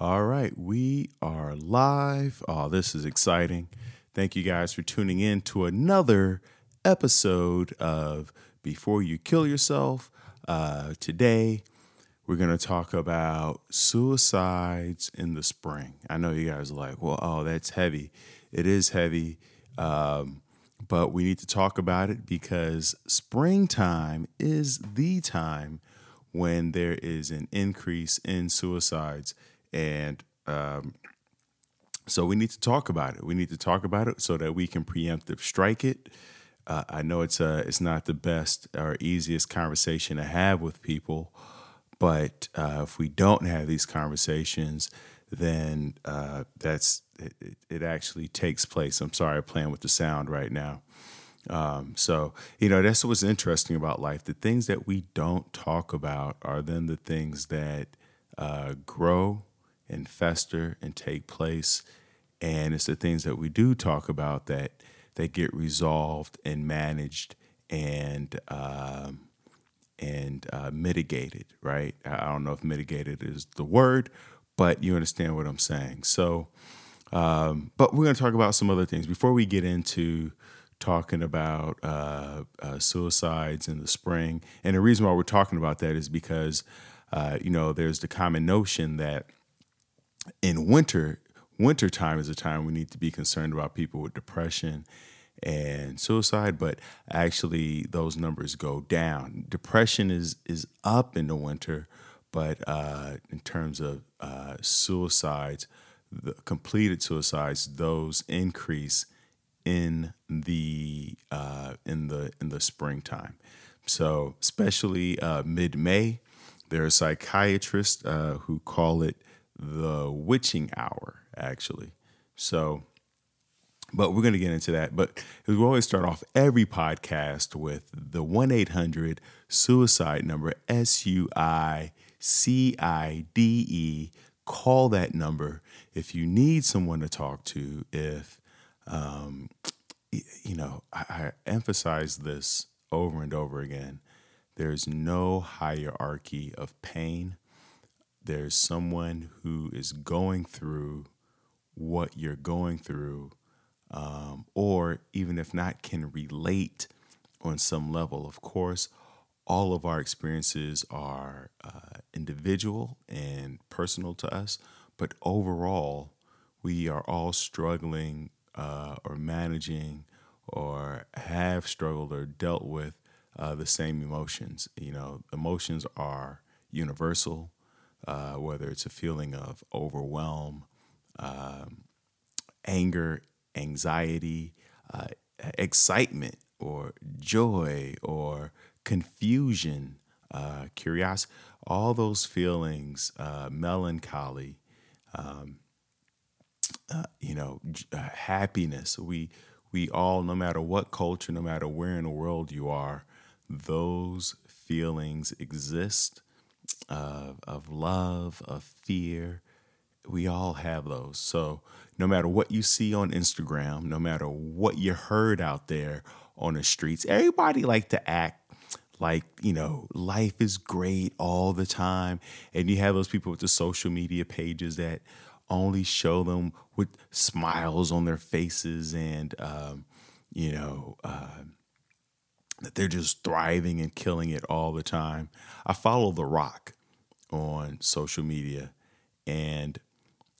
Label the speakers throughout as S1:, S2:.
S1: All right, we are live. Oh, this is exciting. Thank you guys for tuning in to another episode of Before You Kill Yourself. Uh, today, we're going to talk about suicides in the spring. I know you guys are like, well, oh, that's heavy. It is heavy, um, but we need to talk about it because springtime is the time when there is an increase in suicides and um, so we need to talk about it. We need to talk about it so that we can preemptive strike it. Uh, I know it's a, it's not the best or easiest conversation to have with people, but uh, if we don't have these conversations, then uh, that's it, it, actually takes place. I'm sorry, I'm playing with the sound right now. Um, so you know that's what's interesting about life. The things that we don't talk about are then the things that uh, grow and fester and take place. And it's the things that we do talk about that that get resolved and managed and um, and uh, mitigated. Right? I don't know if mitigated is the word, but you understand what I'm saying. So, um, but we're going to talk about some other things before we get into talking about uh, uh, suicides in the spring. And the reason why we're talking about that is because, uh, you know, there's the common notion that in winter, winter time is a time we need to be concerned about people with depression and suicide, but actually those numbers go down. Depression is is up in the winter, but uh, in terms of uh, suicides, completed suicides, those increase in the uh, in the in the springtime. So especially uh, mid May, there are psychiatrists uh, who call it the witching hour, actually. So, but we're going to get into that. But we always start off every podcast with the 1 800 suicide number, S U I C I D E. Call that number if you need someone to talk to. If, um, you know, I, I emphasize this over and over again. There's no hierarchy of pain there's someone who is going through what you're going through, um, or even if not, can relate on some level. Of course, all of our experiences are uh, individual and personal to us, but overall, we are all struggling uh, or managing or have struggled or dealt with uh, the same emotions. You know, emotions are universal uh, whether it's a feeling of overwhelm, um, anger, anxiety, uh, excitement, or joy, or confusion, uh, curiosity, all those feelings, uh, melancholy, um, uh, you know, happiness. We we all, no matter what culture, no matter where in the world you are, those feelings exist of, of love, of fear. We all have those. So no matter what you see on Instagram, no matter what you heard out there on the streets, everybody like to act like you know life is great all the time and you have those people with the social media pages that only show them with smiles on their faces and um, you know uh, that they're just thriving and killing it all the time. I follow The Rock on social media and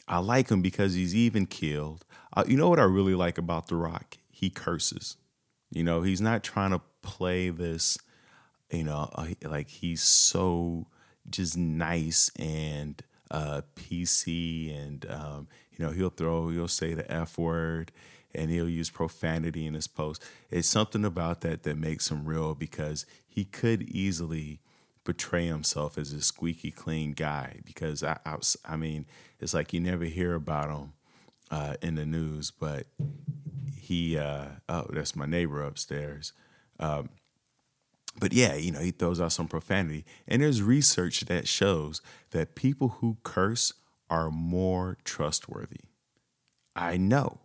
S1: I like him because he's even killed. Uh, you know what I really like about The Rock? He curses. You know, he's not trying to play this, you know, uh, like he's so just nice and uh, PC and, um, you know, he'll throw, he'll say the F word and he'll use profanity in his post. It's something about that that makes him real because he could easily portray himself as a squeaky clean guy because I, I, I mean, it's like you never hear about him uh, in the news, but he, uh, oh, that's my neighbor upstairs. Um, but yeah, you know, he throws out some profanity. And there's research that shows that people who curse are more trustworthy. I know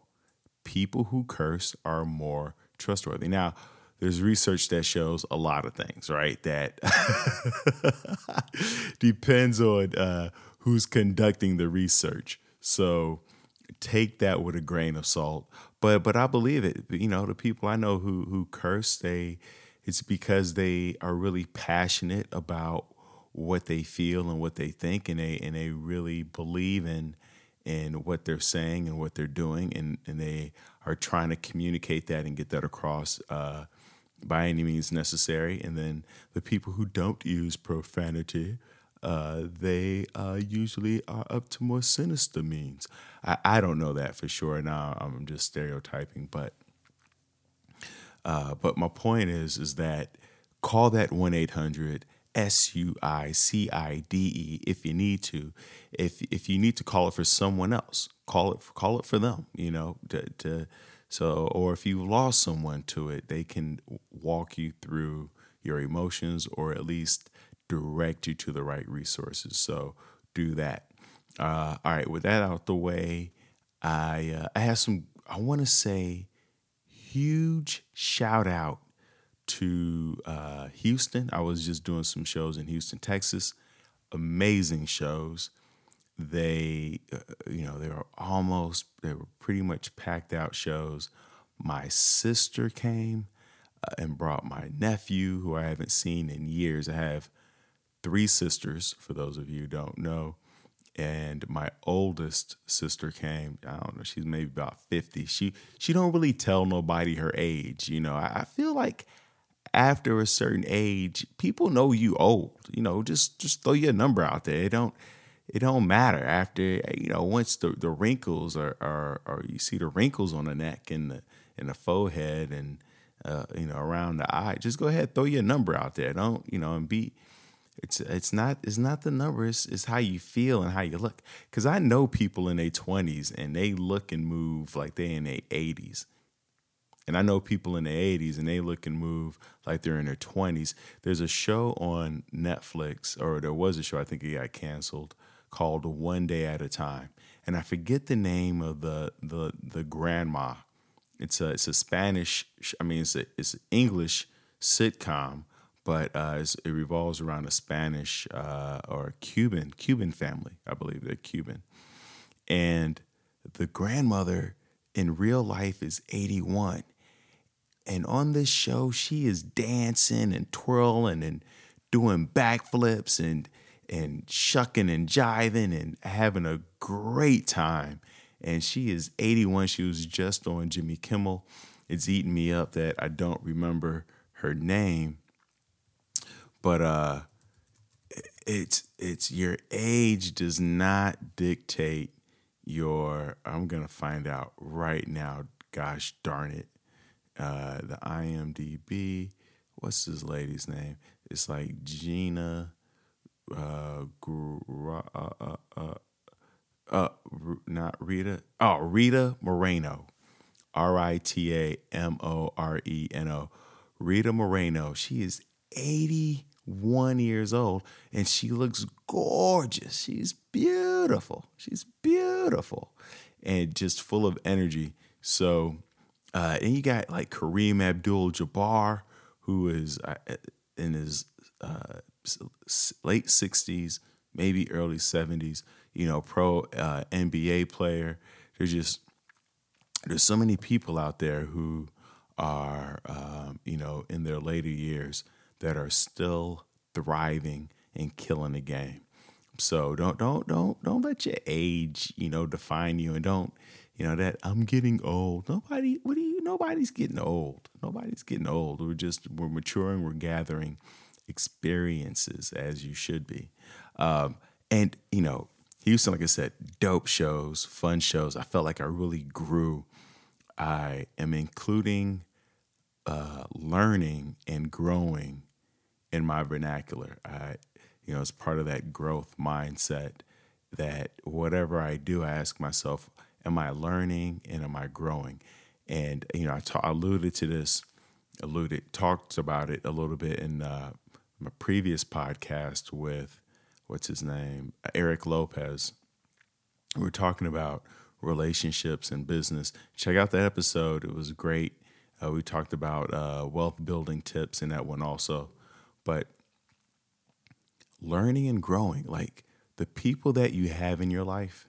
S1: people who curse are more trustworthy. Now, there's research that shows a lot of things, right? That depends on uh, who's conducting the research. So take that with a grain of salt. But but I believe it. You know, the people I know who who curse, they it's because they are really passionate about what they feel and what they think, and they and they really believe in in what they're saying and what they're doing, and and they are trying to communicate that and get that across. Uh, by any means necessary. And then the people who don't use profanity, uh, they uh, usually are up to more sinister means. I, I don't know that for sure. Now I'm just stereotyping, but uh, but my point is is that call that one eight hundred S U I C I D E if you need to. If if you need to call it for someone else, call it call it for them. You know to, to so or if you lost someone to it, they can walk you through your emotions or at least direct you to the right resources. So do that. Uh, all right, with that out the way, I uh, I have some. I want to say huge shout out to uh, Houston. I was just doing some shows in Houston, Texas. Amazing shows. They, uh, you know, they were almost, they were pretty much packed out shows. My sister came uh, and brought my nephew, who I haven't seen in years. I have three sisters, for those of you don't know. And my oldest sister came. I don't know. She's maybe about fifty. She she don't really tell nobody her age. You know. I, I feel like after a certain age, people know you old. You know, just just throw your number out there. It don't it don't matter after you know once the, the wrinkles are, are are you see the wrinkles on the neck and the and the forehead and uh, you know around the eye. Just go ahead, throw your number out there. Don't you know and be it's it's not it's not the numbers, it's how you feel and how you look. Cause I know people in their twenties and they look and move like they in their eighties. And I know people in their 80s and they look and move like they're in their 20s. There's a show on Netflix, or there was a show, I think it got canceled, called One Day at a Time. And I forget the name of the the the grandma. It's a it's a Spanish, I mean it's a, it's an English sitcom but uh, it revolves around a Spanish uh, or Cuban Cuban family. I believe they're Cuban, and the grandmother in real life is 81, and on this show she is dancing and twirling and doing backflips and and shucking and jiving and having a great time. And she is 81. She was just on Jimmy Kimmel. It's eating me up that I don't remember her name but uh it's it's your age does not dictate your I'm gonna find out right now. Gosh darn it. Uh the IMDB, what's this lady's name? It's like Gina uh, uh, uh, uh, uh, not Rita. Oh, Rita Moreno. R I T A M O R E N O. Rita Moreno. She is 81 years old and she looks gorgeous. She's beautiful. She's beautiful and just full of energy. So, uh, and you got like Kareem Abdul Jabbar, who is uh, in his uh, late 60s, maybe early 70s, you know, pro uh, NBA player. There's just, there's so many people out there who are, um, you know, in their later years that are still thriving and killing the game. So don't don't don't don't let your age, you know, define you and don't, you know, that I'm getting old. Nobody what do you nobody's getting old. Nobody's getting old. We're just we're maturing, we're gathering experiences as you should be. Um, and you know, Houston, like I said, dope shows, fun shows. I felt like I really grew. I am including uh, learning and growing in my vernacular. I, you know, it's part of that growth mindset that whatever I do, I ask myself, am I learning and am I growing? And, you know, I ta- alluded to this, alluded, talked about it a little bit in uh, my previous podcast with, what's his name? Eric Lopez. We are talking about relationships and business. Check out that episode. It was great. Uh, we talked about uh, wealth building tips in that one also. But learning and growing, like the people that you have in your life,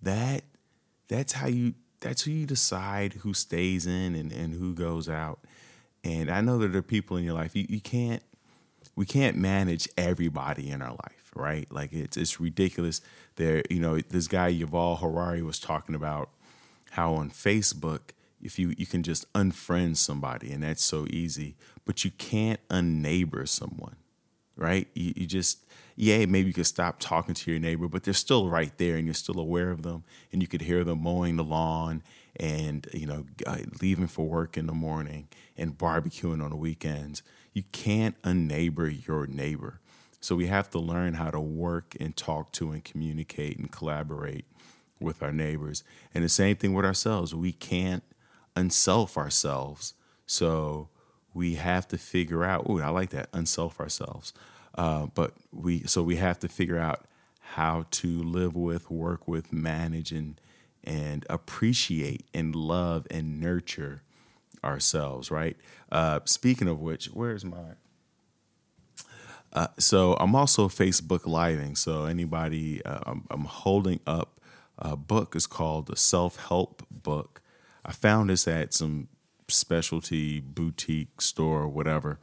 S1: that that's how you that's who you decide who stays in and, and who goes out. And I know that there are people in your life you, you can't we can't manage everybody in our life, right? Like it's it's ridiculous. There, you know, this guy Yuval Harari was talking about how on Facebook, if you you can just unfriend somebody and that's so easy, but you can't unneighbor someone, right? You, you just yeah, maybe you could stop talking to your neighbor, but they're still right there and you're still aware of them and you could hear them mowing the lawn and, you know, uh, leaving for work in the morning and barbecuing on the weekends. You can't unneighbor your neighbor. So we have to learn how to work and talk to and communicate and collaborate with our neighbors. And the same thing with ourselves. We can't unself ourselves. So we have to figure out, oh, I like that, unself ourselves. Uh, but we so we have to figure out how to live with, work with, manage, and and appreciate and love and nurture ourselves. Right. Uh, speaking of which, where's my uh, so I'm also Facebook living. So anybody, uh, I'm, I'm, holding up a book. is called the Self Help Book. I found this at some specialty boutique store or whatever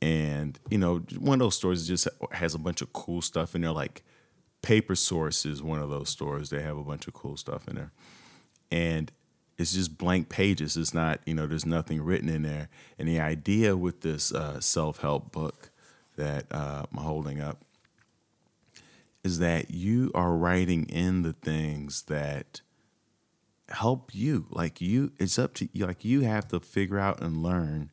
S1: and you know one of those stores just has a bunch of cool stuff in there like paper source is one of those stores. They have a bunch of cool stuff in there. And it's just blank pages. It's not you know there's nothing written in there. And the idea with this uh, self-help book that uh, i'm holding up is that you are writing in the things that help you. Like you it's up to you like you have to figure out and learn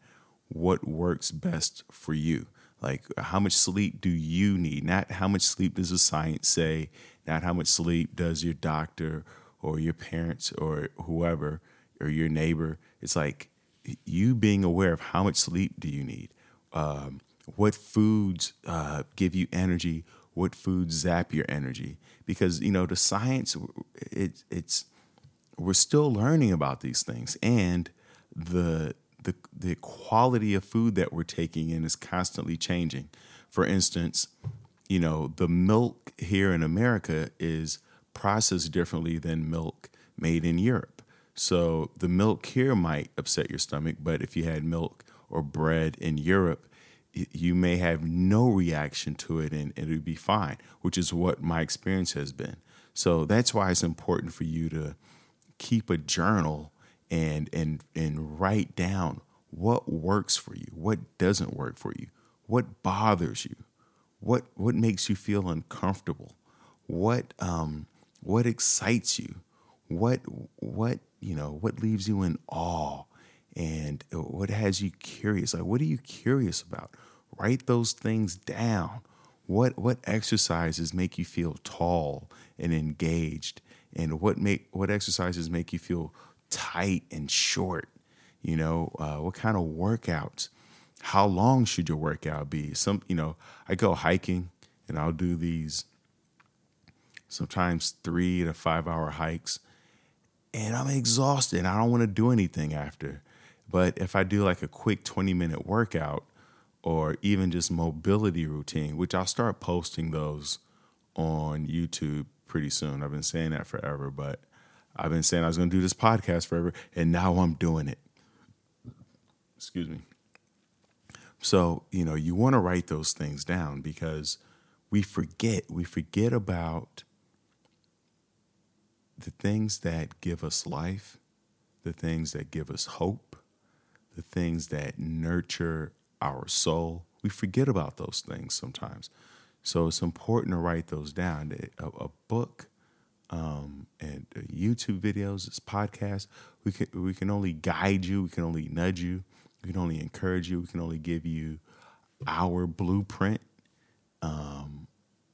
S1: what works best for you. Like, how much sleep do you need? Not how much sleep does the science say, not how much sleep does your doctor or your parents or whoever or your neighbor. It's like you being aware of how much sleep do you need? Um, what foods uh, give you energy? What foods zap your energy? Because, you know, the science, it, it's, we're still learning about these things. And the the, the quality of food that we're taking in is constantly changing. For instance, you know, the milk here in America is processed differently than milk made in Europe. So the milk here might upset your stomach, but if you had milk or bread in Europe, you may have no reaction to it and, it would be fine, which is what my experience has been. So that's why it's important for you to keep a journal and and and write down what works for you, what doesn't work for you, what bothers you, what what makes you feel uncomfortable, what um, what excites you, what what you know what leaves you in awe, and what has you curious. Like what are you curious about? Write those things down. What what exercises make you feel tall and engaged, and what make what exercises make you feel tight and short? You know, uh, what kind of workouts? How long should your workout be? Some, you know, I go hiking and I'll do these sometimes three to five hour hikes, and I'm exhausted. I don't want to do anything after. But if I do like a quick 20 minute workout or even just mobility routine, which I'll start posting those on YouTube pretty soon. I've been saying that forever, but I've been saying I was going to do this podcast forever, and now I'm doing it. Excuse me. So, you know, you want to write those things down because we forget. We forget about the things that give us life, the things that give us hope, the things that nurture our soul. We forget about those things sometimes. So it's important to write those down. A, a book um, and uh, YouTube videos, this podcast. We can we can only guide you. We can only nudge you. We can only encourage you. We can only give you our blueprint. Um,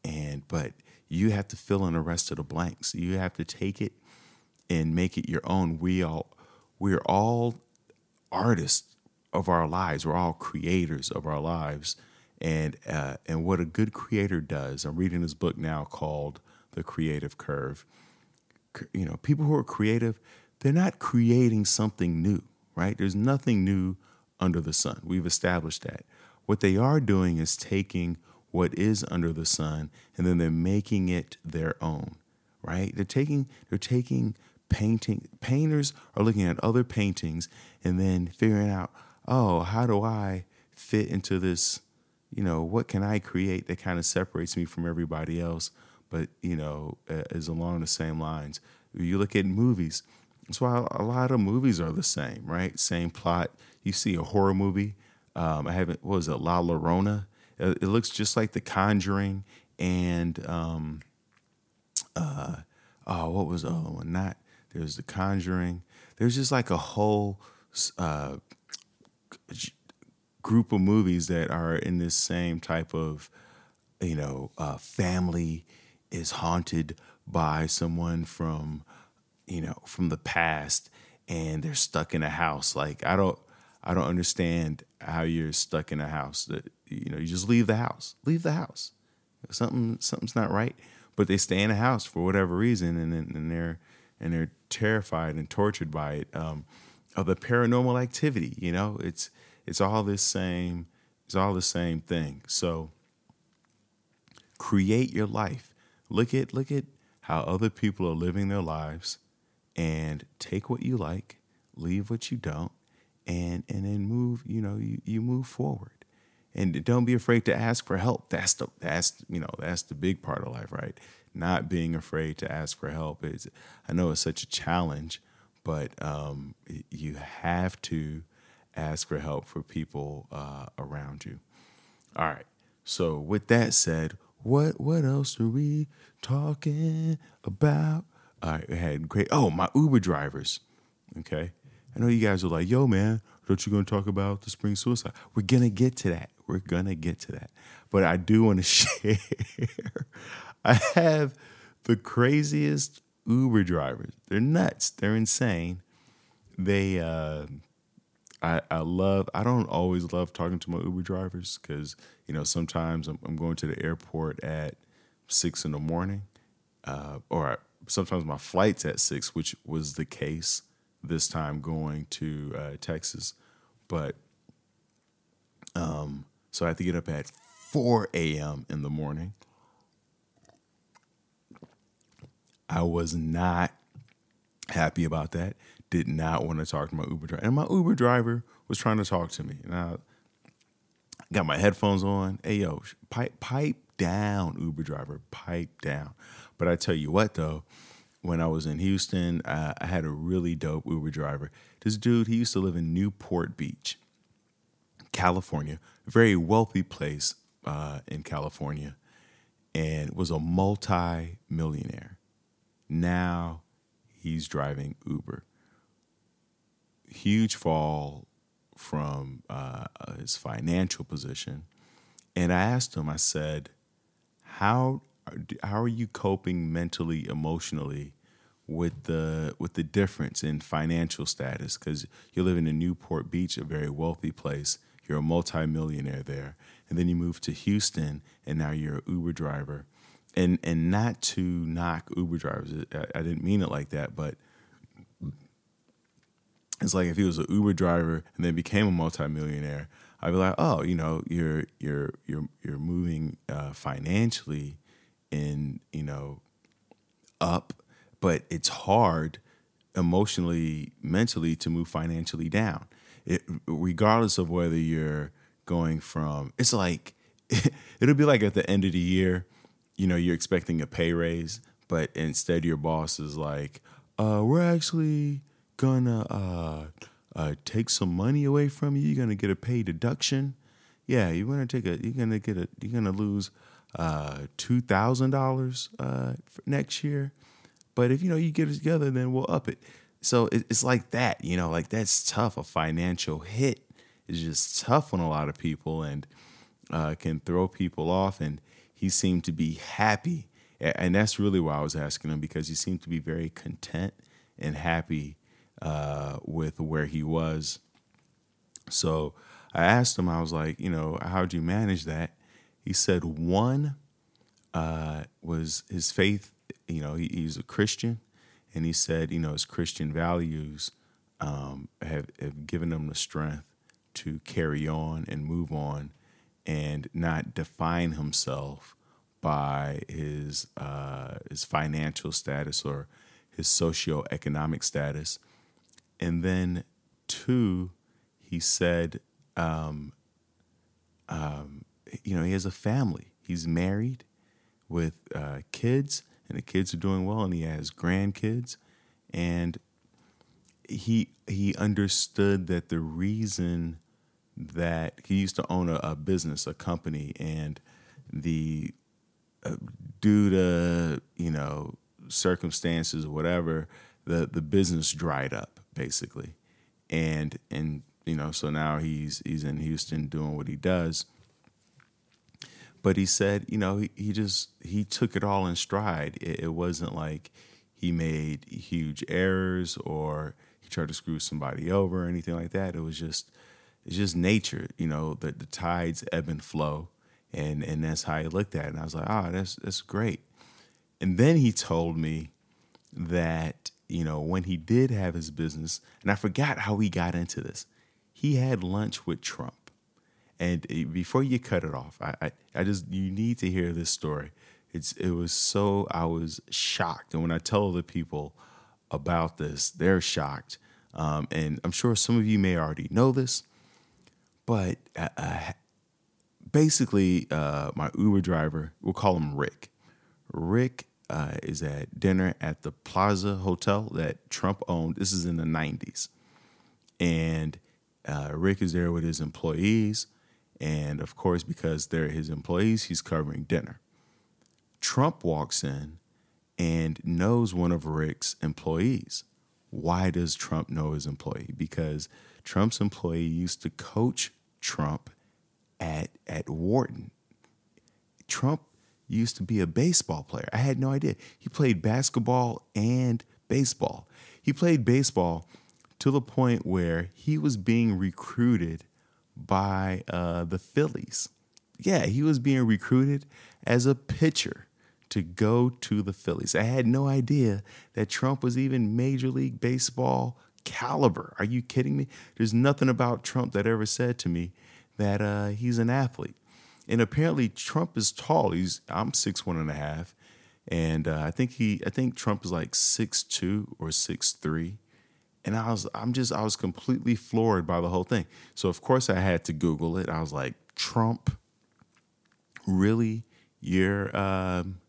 S1: and but you have to fill in the rest of the blanks. You have to take it and make it your own. We all we're all artists of our lives. We're all creators of our lives. And uh, and what a good creator does. I'm reading this book now called the creative curve. You know, people who are creative, they're not creating something new, right? There's nothing new under the sun. We've established that. What they are doing is taking what is under the sun and then they're making it their own, right? They're taking they're taking painting painters are looking at other paintings and then figuring out, "Oh, how do I fit into this, you know, what can I create that kind of separates me from everybody else?" But, you know, is along the same lines. You look at movies. That's why a lot of movies are the same, right? Same plot. You see a horror movie, um, I haven't. What was it? La Llorona. It, it looks just like The Conjuring and um, uh, oh, what was the other one? Not there's The Conjuring. There's just like a whole uh, group of movies that are in this same type of, you know, uh, family is haunted by someone from, you know, from the past, and they're stuck in a house. Like I don't, I don't understand how you're stuck in a house. That you know, you just leave the house. Leave the house. Something something's not right. But they stay in the house for whatever reason, and and they're and they're terrified and tortured by it. Um, of the paranormal activity, you know, it's it's all this same it's all the same thing. So create your life. Look at look at how other people are living their lives, and take what you like, leave what you don't, and and then move you know you, you move forward. And don't be afraid to ask for help. That's the that's you know that's the big part of life right? Not being afraid to ask for help is i know it's such a challenge but um, you have to ask for help for people uh, around you. All right. So with that said what what else are we talking about I had great oh my uber drivers okay I know you guys are like, yo, man, don't you to talk about the spring suicide? We're to get to that. We're to get to that. But I do want to share. I have the craziest Uber drivers. They're nuts. They're insane. They, uh, I, I love, I don't always love talking to my Uber drivers because, you know, sometimes I'm, I'm, going to the airport at six in the morning, uh, or sometimes my flight's at six, which was the case this time going to uh, Texas, but um, so I had to get up at 4 a.m. in the morning. I was not happy about that. Did not want to talk to my Uber driver, and my Uber driver was trying to talk to me. And I got my headphones on. Hey yo, pipe pipe down, Uber driver, pipe down. But I tell you what though, when I was in Houston, I, I had a really dope Uber driver. This dude, he used to live in Newport Beach, California, very wealthy place uh, in California, and was a multi-millionaire. Now he's driving Uber. Huge fall from uh, his financial position. And I asked him, I said, how how are you coping mentally, emotionally with the with the difference in financial status? Because you're living in Newport Beach, a very wealthy place. You're a multimillionaire there, and then you move to Houston, and now you're an Uber driver. And and not to knock Uber drivers, I, I didn't mean it like that, but it's like if he was an Uber driver and then became a multimillionaire, I'd be like, oh, you know, you're you're you're you're moving uh, financially and you know up, but it's hard emotionally, mentally to move financially down. It, regardless of whether you're going from, it's like it'll be like at the end of the year, you know, you're expecting a pay raise, but instead your boss is like, uh, "We're actually gonna uh, uh, take some money away from you. You're gonna get a pay deduction. Yeah, you're gonna take a. You're gonna get a. You're gonna lose uh, two thousand uh, dollars next year. But if you know you get it together, then we'll up it. So it, it's like that, you know, like that's tough. A financial hit is just tough on a lot of people and uh, can throw people off. And he seemed to be happy, and that's really why I was asking him because he seemed to be very content and happy uh, with where he was. So I asked him, I was like, you know, how'd you manage that? He said one uh, was his faith. You know, he, he's a Christian, and he said, you know, his Christian values um, have, have given him the strength to carry on and move on and not define himself by his uh, his financial status or his socioeconomic status. And then two, he said, um, um, you know, he has a family. He's married with uh, kids, and the kids are doing well, and he has grandkids, and he he understood that the reason that he used to own a, a business, a company, and the uh, due to you know circumstances, or whatever, the the business dried up basically, and and you know so now he's he's in Houston doing what he does. But he said, you know, he, he just he took it all in stride. It, it wasn't like he made huge errors or he tried to screw somebody over or anything like that. It was just it's just nature, you know, the, the tides ebb and flow. And and that's how he looked at it. And I was like, oh, that's that's great. And then he told me that, you know, when he did have his business, and I forgot how he got into this, he had lunch with Trump. And eh, before you cut it off, I, I, I just you need to hear this story. It's it was so I was shocked. And when I tell other people about this, they're shocked. Um, and I'm sure some of you may already know this, but uh, uh, basically, uh, my Uber driver, we'll call him Rick. Rick uh, is at dinner at the Plaza Hotel that Trump owned. This is in the 90s. And uh, Rick is there with his employees. And of course, because they're his employees, he's covering dinner. Trump walks in and knows one of Rick's employees. Why does Trump know his employee? Because Trump's employee used to coach Trump at at Wharton. Trump used to be a baseball player. I had no idea. He played basketball and baseball. He played baseball to the point where he was being recruited by uh, the Phillies. Yeah, he was being recruited as a pitcher to go to the Phillies. I had no idea that Trump was even Major League Baseball caliber. Are you kidding me? There's nothing about Trump that ever said to me that uh, he's an athlete. And apparently Trump is tall. He's I'm six one and a half, and uh, I think he I think Trump is like six two or six three. And I was I'm just I was completely floored by the whole thing. So of course I had to Google it. I was like Trump, really? You're um,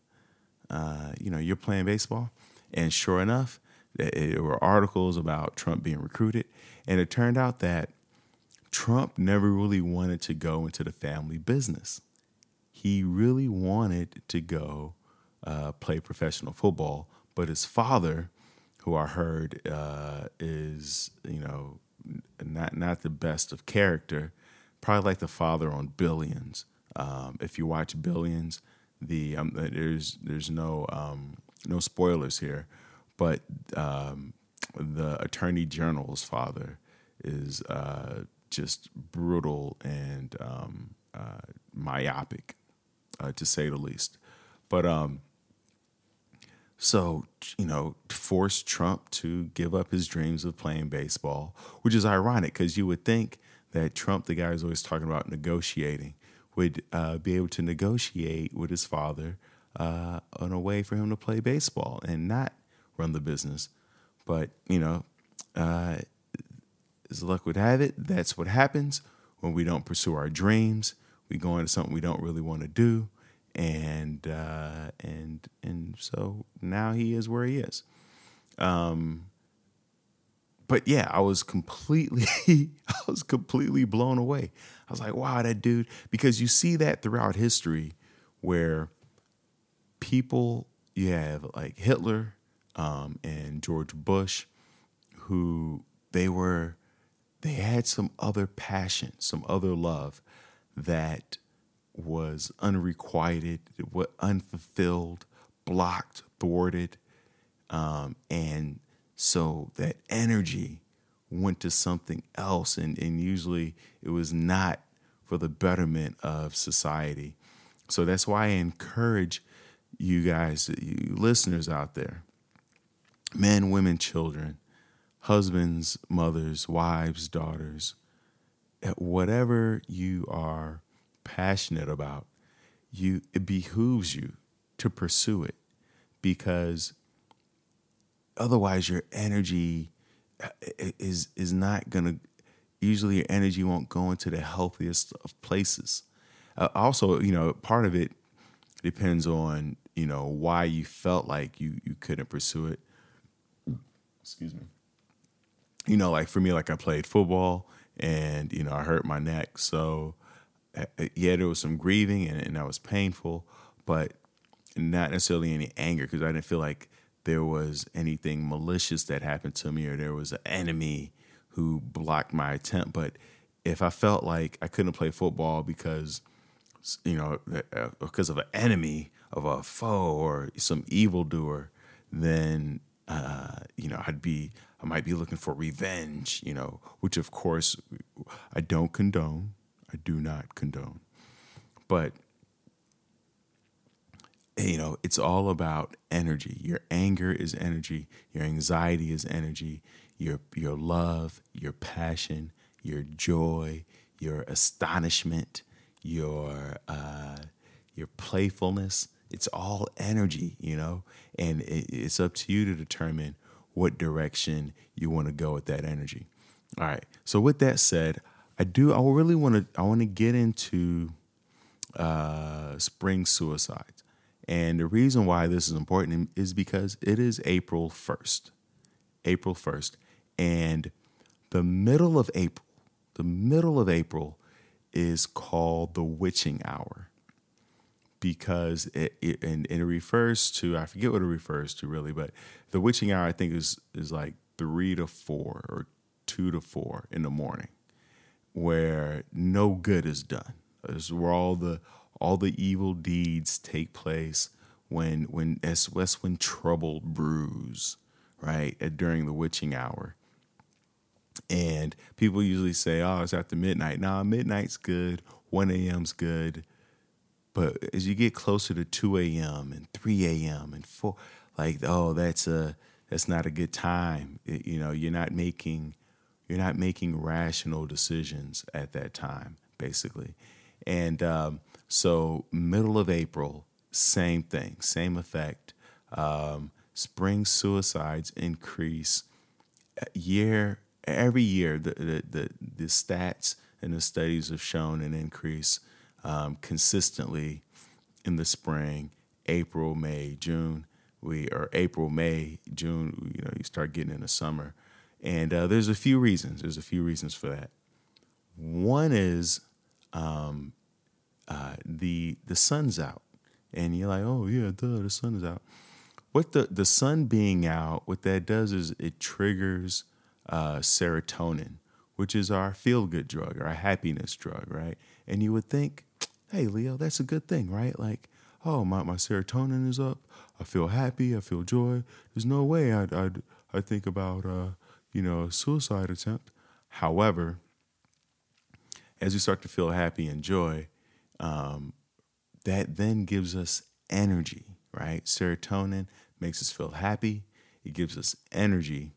S1: uh, you know you're playing baseball, and sure enough, there were articles about Trump being recruited, and it turned out that Trump never really wanted to go into the family business. He really wanted to go uh, play professional football, but his father, who I heard uh, is you know not not the best of character, probably like the father on Billions. Um, if you watch Billions, the um, there's there's no um, no spoilers here, but um, the attorney general's father is uh, just brutal and um, uh, myopic, uh, to say the least. But um, so you know, forced Trump to give up his dreams of playing baseball, which is ironic because you would think that Trump, the guy who's always talking about negotiating, would uh, be able to negotiate with his father uh, on a way for him to play baseball and not run the business. But, you know, uh, as luck would have it, that's what happens when we don't pursue our dreams. We go into something we don't really want to do. And uh, and and so now he is where he is. Um, but yeah, I was completely, I was completely blown away. I was like, wow, that dude, because you see that throughout history where people, you have like Hitler, um, and George Bush, who they were, they had some other passion, some other love that was unrequited, unfulfilled, blocked, thwarted, um, and so that energy went to something else, and, and usually it was not for the betterment of society. So that's why I encourage you guys, you listeners out there, men, women, children, husbands, mothers, wives, daughters, at whatever you are passionate about, you it behooves you to pursue it because otherwise your energy uh, is is not going to usually your energy won't go into the healthiest of places. Uh, also you know part of it depends on you know why you felt like you you couldn't pursue it. Excuse me you know like for me like i played football and you know i hurt my neck so uh, uh, yeah there was some grieving and, and that was painful but not necessarily any anger because i didn't feel like there was anything malicious that happened to me or there was an enemy who blocked my attempt. But if I felt like I couldn't play football because, you know, uh, because of an enemy, of a foe or some evildoer, then, uh, you know, I'd be, I might be looking for revenge, you know, which of course I don't condone. I do not condone. But you know, it's all about energy. Your anger is energy, your anxiety is energy, your your love, your passion, your joy, your astonishment, your uh, your playfulness. It's all energy, you know, and it, it's up to you to determine what direction you want to go with that energy. All right. So with that said, I do. I really want to. I want to get into uh, spring suicides. And the reason why this is important is because it is April 1st. April 1st. And the middle of April, the middle of April is called the witching hour because it, it and, and, it refers to I forget what it refers to really, but the witching hour I think is is like three to four or two to four in the morning, where no good is done. It's where all the all the evil deeds take place when when that's, that's when trouble brews, right? During the witching hour. And people usually say, "Oh, it's after midnight." Now, midnight's good. One a.m.'s good. But as you get closer to two a.m. and three a.m. and four, like, oh, that's a that's not a good time. It, you know, you're not making you're not making rational decisions at that time, basically. And um, so, middle of April, same thing, same effect. Um, spring suicides increase uh, year every year. The, the, the the stats and the studies have shown an increase um, consistently in the spring, April, May, June. We or April, May, June. You know, you start getting in the summer, and uh, there's a few reasons. There's a few reasons for that. One is um, uh, the the sun's out, and you're like, oh yeah, duh, the sun is out. What the the sun being out, what that does is it triggers uh, serotonin, which is our feel good drug, our happiness drug, right? And you would think, hey Leo, that's a good thing, right? Like, oh my my serotonin is up, I feel happy, I feel joy. There's no way I'd I'd I think about uh, you know a suicide attempt. However, as we start to feel happy and joy, um, that then gives us energy, right? Serotonin makes us feel happy, it gives us energy,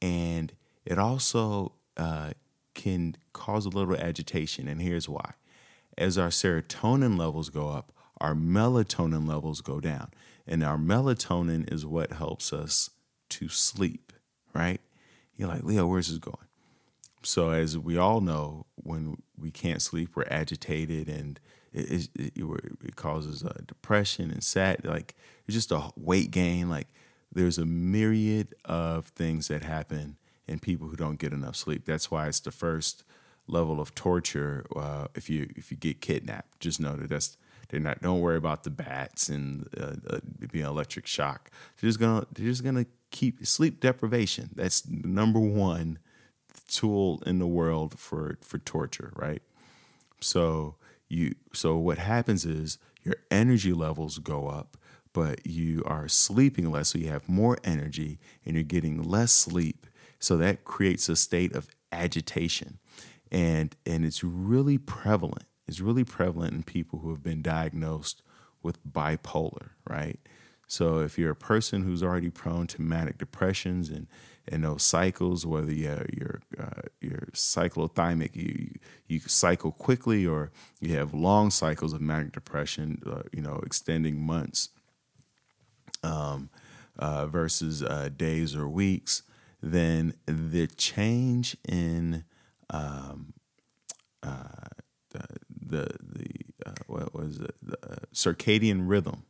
S1: and it also uh, can cause a little agitation. And here's why as our serotonin levels go up, our melatonin levels go down. And our melatonin is what helps us to sleep, right? You're like, Leo, where's this going? So, as we all know, when we can't sleep, we're agitated and it, it, it causes uh, depression and sad. Like it's just a weight gain. Like there's a myriad of things that happen in people who don't get enough sleep. That's why it's the first level of torture. Uh, if you if you get kidnapped, just know that that's they're not. Don't worry about the bats and uh, uh, being electric shock. They're just gonna they're just gonna keep sleep deprivation. That's number one tool in the world for for torture, right? So you so what happens is your energy levels go up but you are sleeping less so you have more energy and you're getting less sleep so that creates a state of agitation and and it's really prevalent. It's really prevalent in people who have been diagnosed with bipolar right? So if you're a person who's already prone to manic depressions and and those cycles, whether you're you're, uh, you're cyclothymic, you you cycle quickly, or you have long cycles of manic depression, uh, you know, extending months um, uh, versus uh, days or weeks, then the change in um, uh, the the uh, what was it the circadian rhythm,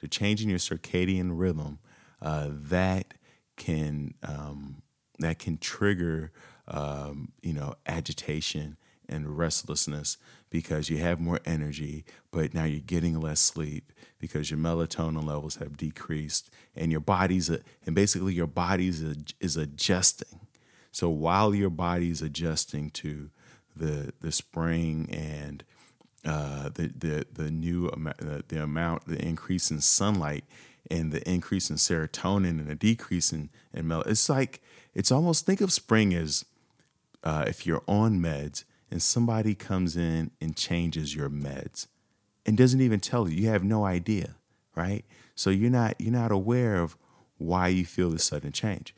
S1: the changing your circadian rhythm that can um, that can trigger um, you know agitation and restlessness because you have more energy, but now you're getting less sleep because your melatonin levels have decreased and your body's and basically your body's is adjusting. So while your body's adjusting to the the spring and uh, the the the new amount, the amount, the increase in sunlight, and the increase in serotonin and a decrease in, in mel. It's like, it's almost, think of spring as uh, if you're on meds and somebody comes in and changes your meds and doesn't even tell you, you have no idea, right? So you're not, you're not aware of why you feel this sudden change.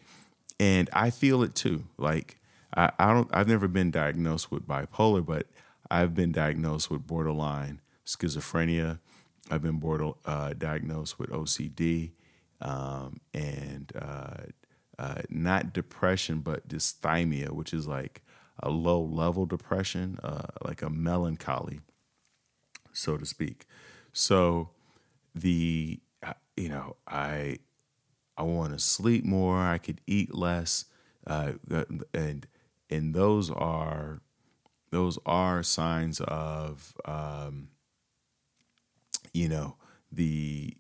S1: And I feel it too. Like, I, I don't, I've never been diagnosed with bipolar, but I've been diagnosed with borderline schizophrenia I've been border, uh, diagnosed with OCD um, and uh, uh, not depression, but dysthymia, which is like a low level depression, uh, like a melancholy, so to speak. So the uh, you know I I want to sleep more. I could eat less, uh, and and those are those are signs of um, you know, the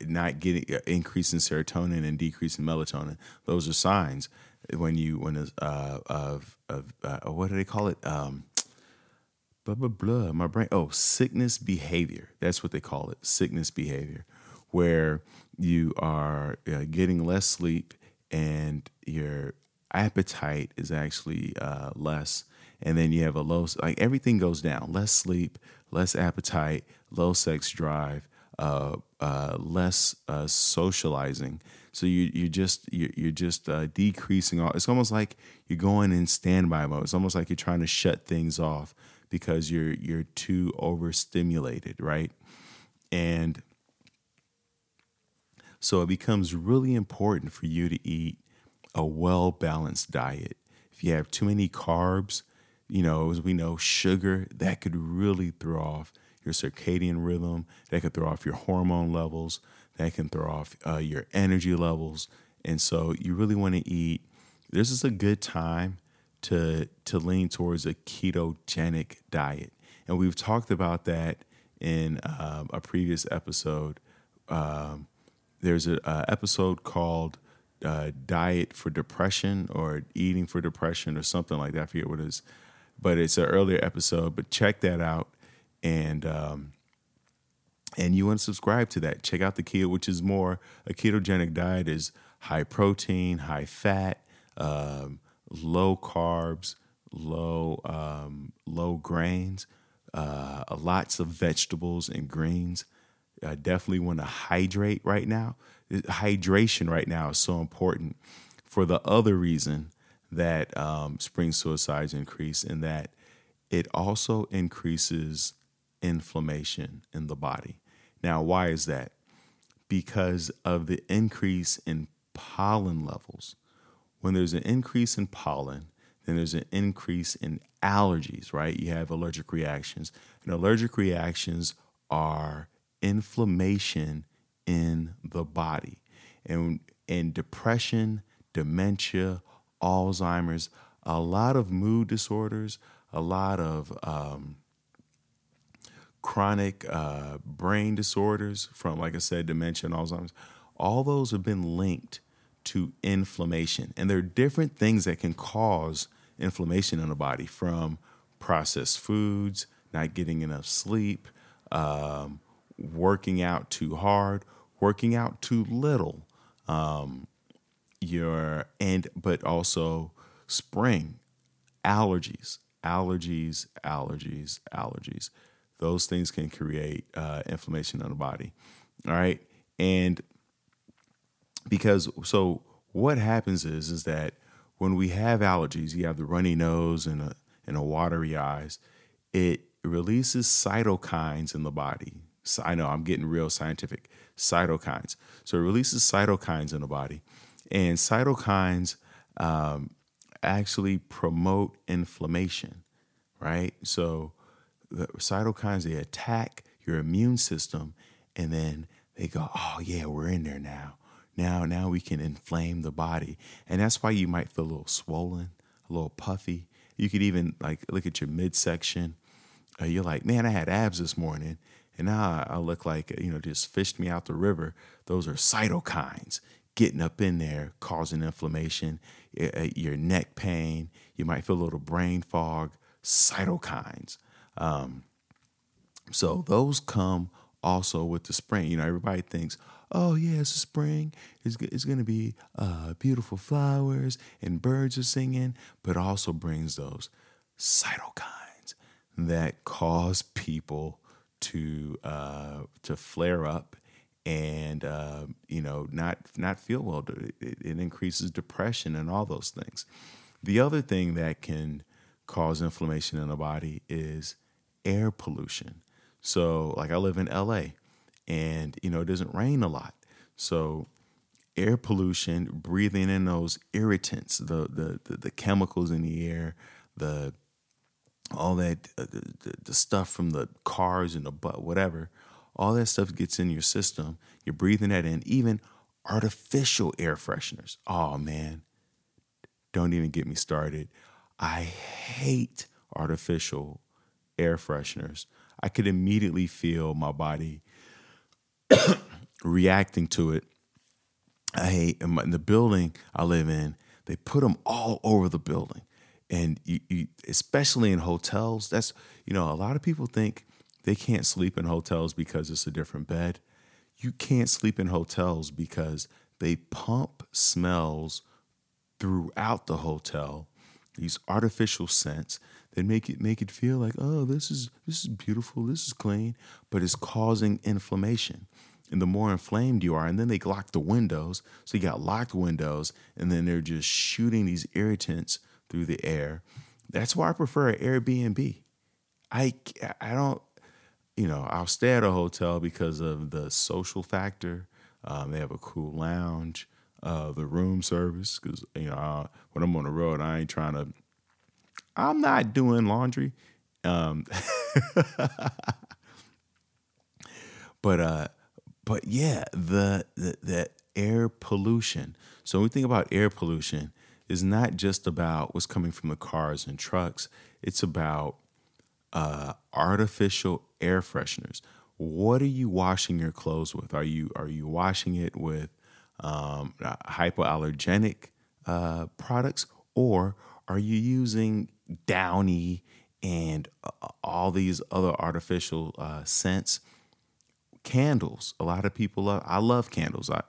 S1: not getting uh, increase in serotonin and decrease in melatonin. Those are signs when you when uh, of of uh, what do they call it? Um, blah blah blah. My brain. Oh, sickness behavior. That's what they call it. Sickness behavior, where you are uh, getting less sleep and your appetite is actually uh, less, and then you have a low. Like everything goes down. Less sleep, less appetite, low sex drive, uh, uh, less uh, socializing. So you you just you, you're just uh, decreasing all. It's almost like you're going in standby mode. It's almost like you're trying to shut things off because you're you're too overstimulated, right? And so it becomes really important for you to eat a well balanced diet. If you have too many carbs, you know, as we know, sugar that could really throw off your circadian rhythm, that can throw off your hormone levels, that can throw off uh, your energy levels. And so you really want to eat. This is a good time to to lean towards a ketogenic diet, and we've talked about that in um, a previous episode. Um, there's an episode called uh, "Diet for Depression" or "Eating for Depression" or something like that. I forget what it is, but it's an earlier episode. But check that out and um, and you want to subscribe to that. Check out the keto, which is more a ketogenic diet is high protein, high fat, um, low carbs, low um, low grains, uh, lots of vegetables and greens. I definitely want to hydrate right now. Hydration right now is so important for the other reason that um, spring suicides increase, and that it also increases inflammation in the body. Now, why is that? Because of the increase in pollen levels. When there's an increase in pollen, then there's an increase in allergies, right? You have allergic reactions. And allergic reactions are inflammation in the body. And, and depression, dementia, Alzheimer's, a lot of mood disorders, a lot of um, chronic uh, brain disorders from, like I said, dementia and Alzheimer's, all those have been linked to inflammation. And there are different things that can cause inflammation in the body from processed foods, not getting enough sleep, um, working out too hard, working out too little. Um, your and but also spring allergies, allergies, allergies, allergies those things can create uh, inflammation on the body. All right. And because so what happens is is that when we have allergies, you have the runny nose and a and a watery eyes, it releases cytokines in the body. I know I'm getting real scientific. Cytokines. So it releases cytokines in the body, and cytokines um, actually promote inflammation, right? So the cytokines they attack your immune system, and then they go, "Oh yeah, we're in there now." Now, now we can inflame the body, and that's why you might feel a little swollen, a little puffy. You could even like look at your midsection. Uh, you're like, man, I had abs this morning, and now I look like you know just fished me out the river. Those are cytokines getting up in there, causing inflammation, uh, your neck pain. You might feel a little brain fog. Cytokines. Um, so those come also with the spring. You know, everybody thinks, oh yeah, it's a spring. It's it's gonna be uh, beautiful flowers and birds are singing, but also brings those cytokines that cause people to uh, to flare up and uh, you know not not feel well. It, it increases depression and all those things. The other thing that can cause inflammation in the body is air pollution. So, like I live in LA, and you know it doesn't rain a lot so air pollution breathing in those irritants the the the, the chemicals in the air the all that uh, the, the, stuff from the cars and the butt whatever all that stuff gets in your system. You're breathing that in. Even artificial air fresheners. Oh man. Don't even get me started. I hate artificial air fresheners. I could immediately feel my body reacting to it. I hate in, in, the building I live in. They put them all over the building, and you, you, especially in hotels. That's you know a lot of people think they can't sleep in hotels because it's a different bed. You can't sleep in hotels because they pump smells throughout the hotel. These artificial scents that make it make it feel like oh this is this is beautiful this is clean, but it's causing inflammation and the more inflamed you are. And then they lock the windows. So you got locked windows, and then they're just shooting these irritants through the air. That's why I prefer Airbnb. I, I don't, you know, I'll stay at a hotel because of the social factor. Um, they have a cool lounge, uh, the room service. Because, you know, I, when I'm on the road, I ain't trying to, I'm not doing laundry. Um, but uh, but yeah, the, the the air pollution. So when we think about air pollution, is not just about what's coming from the cars and trucks. It's about uh, artificial air fresheners. What are you washing your clothes with? Are you are you washing it with um, hypoallergenic uh, products, or are you using Downy and uh, all these other artificial uh, scents? candles. A lot of people love. I love candles. I,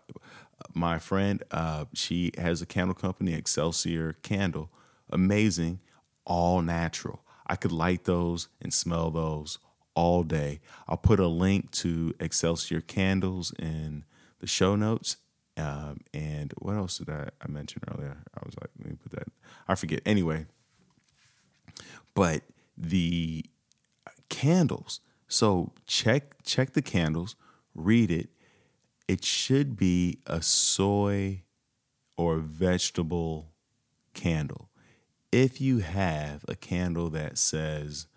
S1: my friend, uh, she has a candle company, Excelsior Candle. Amazing, all natural. I could light those and smell those all day. I'll put a link to Excelsior candles in the show notes. Um, and what else did I, I mention earlier? I was like, let me put that. I forget. Anyway, but the candles so check check the candles, read it. It should be a soy or vegetable candle. If you have a candle that says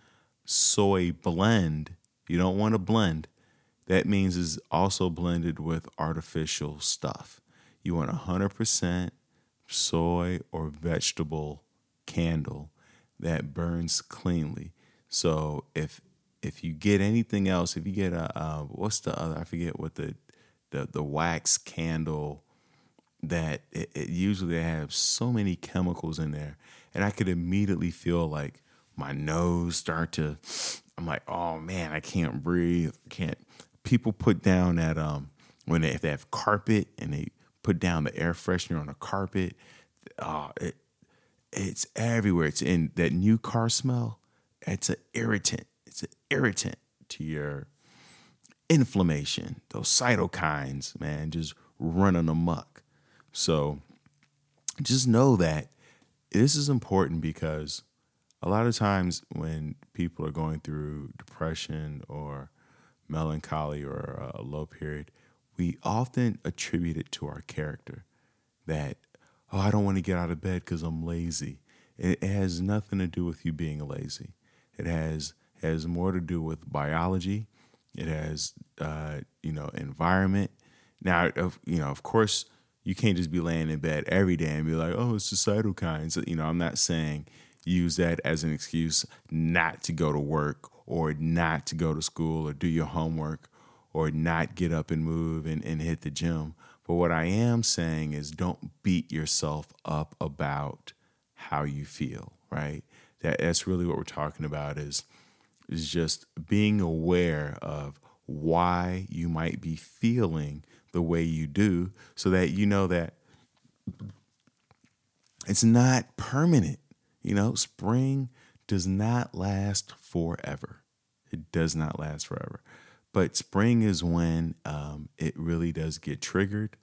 S1: soy blend, you don't want to blend. That means it's also blended with artificial stuff. You want 100% soy or vegetable candle that burns cleanly. So if if you get anything else, if you get a uh, what's the other? I forget what the the the wax candle that it, it usually have so many chemicals in there, and I could immediately feel like my nose start to. I'm like, oh man, I can't breathe. Can't. People put down that um when they if they have carpet and they put down the air freshener on the carpet. Uh, it it's everywhere. It's in that new car smell. It's an irritant it's an irritant to your inflammation, those cytokines, man, just running amok. So just know that this is important because a lot of times when people are going through depression or melancholy or a low period, we often attribute it to our character that, oh, I don't want to get out of bed because I'm lazy. It has nothing to do with you being lazy. It has has more to do with biology. It has, uh, you know, environment. Now, of, you know, of course, you can't just be laying in bed every day and be like, oh, it's societal kinds. You know, I'm not saying use that as an excuse not to go to work or not to go to school or do your homework or not get up and move and, and hit the gym. But what I am saying is don't beat yourself up about how you feel, right? That that's really what we're talking about is is just being aware of why you might be feeling the way you do so that you know that it's not permanent. You know, spring does not last forever. It does not last forever. But spring is when um, it really does get triggered.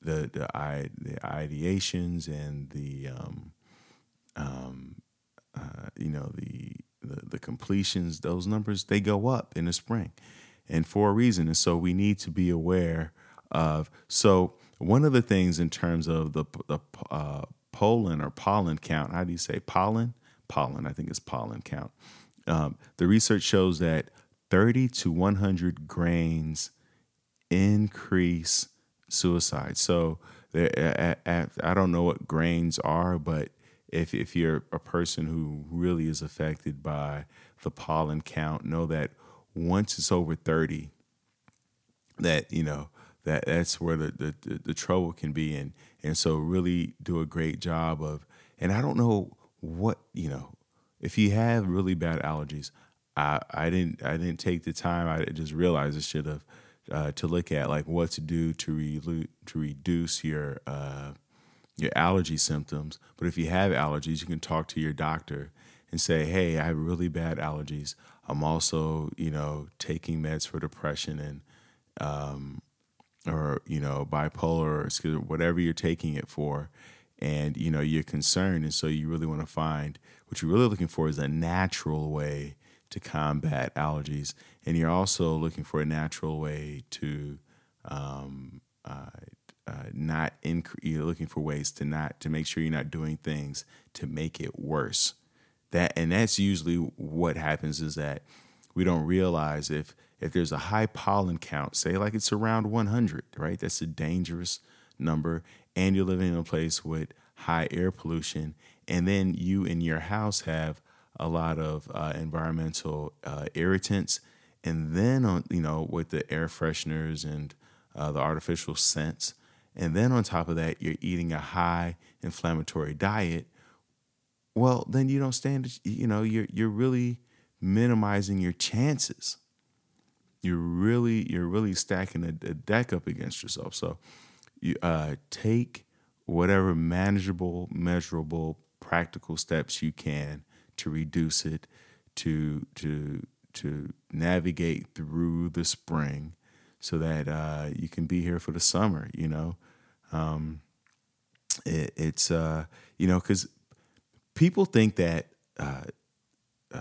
S1: The the, the ideations and the um, um, uh, you know the, the the completions, those numbers they go up in the spring, and for a reason. And so we need to be aware of. So one of the things in terms of the the uh, pollen or pollen count, how do you say pollen? Pollen, I think it's pollen count. Um, the research shows that 30 to 100 grains increase suicide. So I don't know what grains are, but if if you're a person who really is affected by the pollen count, know that once it's over 30, that you know that that's where the, the, the trouble can be. And and so really do a great job of and I don't know what you know if you have really bad allergies I I didn't I didn't take the time. I just realized I should have uh, to look at like what to do to re- to reduce your uh, your allergy symptoms but if you have allergies you can talk to your doctor and say hey I have really bad allergies. I'm also you know taking meds for depression and um, or you know bipolar or whatever you're taking it for. And you know you're concerned and so you really want to find what you're really looking for is a natural way to combat allergies. And you're also looking for a natural way to um, uh, uh, not you're looking for ways to not to make sure you're not doing things to make it worse that and that's usually what happens is that we don't realize if if there's a high pollen count, say like it's around 100, right? That's a dangerous number. And you're living in a place with high air pollution. And then you in your house have a lot of uh, environmental uh, irritants. And then, on, you know, with the air fresheners and uh, the artificial scents. And then on top of that, you're eating a high inflammatory diet. Well, then you don't stand, you know, you're, you're really minimizing your chances you're really you're really stacking a, a deck up against yourself. So you uh, take whatever manageable, measurable, practical steps you can to reduce it, to to to navigate through the spring, so that uh, you can be here for the summer. You know, um, it, it's uh, you know because people think that uh, uh,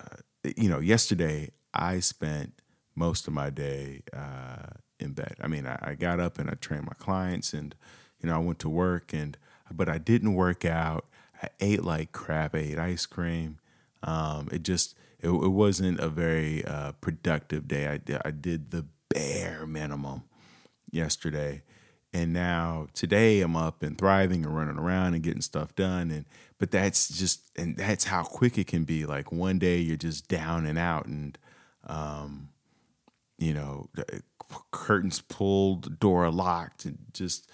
S1: you know yesterday I spent most of my day uh, in bed. I mean, I, I, got up and I trained my clients, and you know, I went to work, and but I didn't work out. I ate like crap. I ate ice cream. Um, it just it, it, wasn't a very uh, productive day. I I did the bare minimum yesterday, and now today I'm up and thriving and running around and getting stuff done. And but that's just and that's how quick it can be. Like one day you're just down and out, and um, you know, curtains pulled, door locked, and just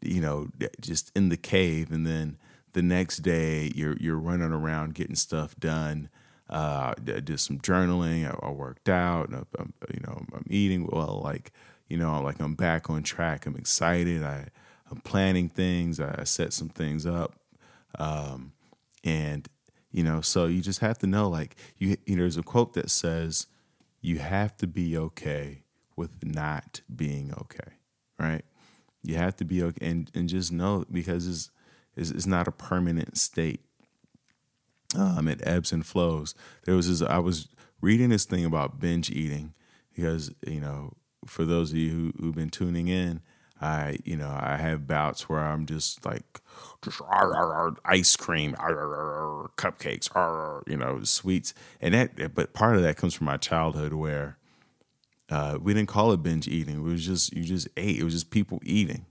S1: you know, just in the cave. And then the next day, you're you're running around getting stuff done. Uh, I did some journaling. I, I worked out. I'm, you know, I'm eating well. Like you know, like I'm back on track. I'm excited. I I'm planning things. I set some things up, um, and you know, so you just have to know. Like you, you know, there's a quote that says you have to be okay with not being okay, right? You have to be okay and, and just know because it's, it's, it's not a permanent state. Um, it ebbs and flows. There was this, I was reading this thing about binge eating because, you know, for those of you who, who've been tuning in, I, you know, I have bouts where I'm just like, just ice cream, cupcakes, you know, sweets, and that. But part of that comes from my childhood where uh, we didn't call it binge eating. It was just you just ate. It was just people eating.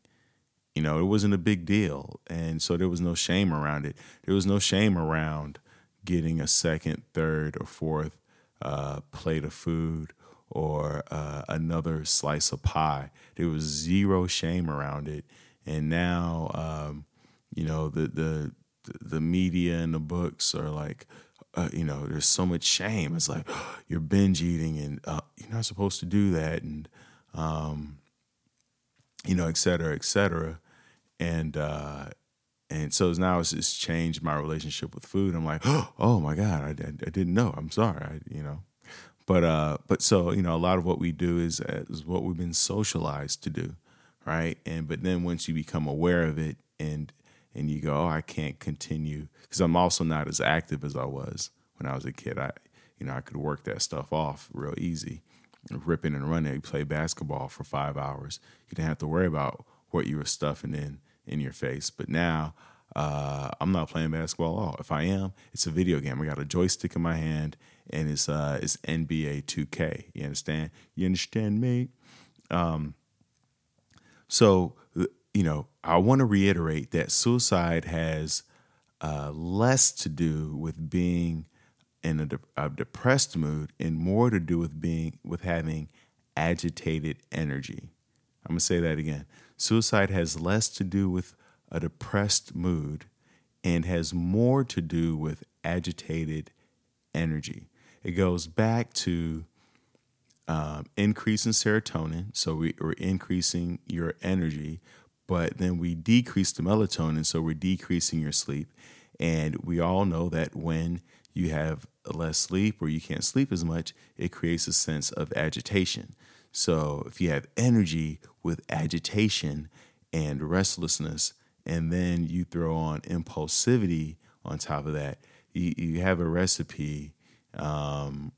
S1: You know, it wasn't a big deal, and so there was no shame around it. There was no shame around getting a second, third, or fourth uh, plate of food or uh, another slice of pie. There was zero shame around it, and now um, you know the the the media and the books are like. Uh, you know, there's so much shame. It's like oh, you're binge eating, and uh, you're not supposed to do that, and um, you know, et cetera, et cetera, and uh, and so now it's, it's changed my relationship with food. I'm like, oh my god, I, I, I didn't know. I'm sorry, I, you know, but uh, but so you know, a lot of what we do is is what we've been socialized to do, right? And but then once you become aware of it and and you go, oh, I can't continue because I'm also not as active as I was when I was a kid. I you know I could work that stuff off real easy, ripping and running. Play basketball for five hours. You didn't have to worry about what you were stuffing in in your face. But now uh, I'm not playing basketball at all. If I am, it's a video game. I got a joystick in my hand and it's uh it's NBA 2K. You understand? You understand me? Um, so you know, I want to reiterate that suicide has uh, less to do with being in a, de- a depressed mood and more to do with being with having agitated energy. I'm gonna say that again. Suicide has less to do with a depressed mood and has more to do with agitated energy. It goes back to um, increasing serotonin. So we, are increasing your energy, but then we decrease the melatonin. So we're decreasing your sleep. And we all know that when you have less sleep or you can't sleep as much, it creates a sense of agitation. So if you have energy with agitation and restlessness, and then you throw on impulsivity on top of that, you, you have a recipe um,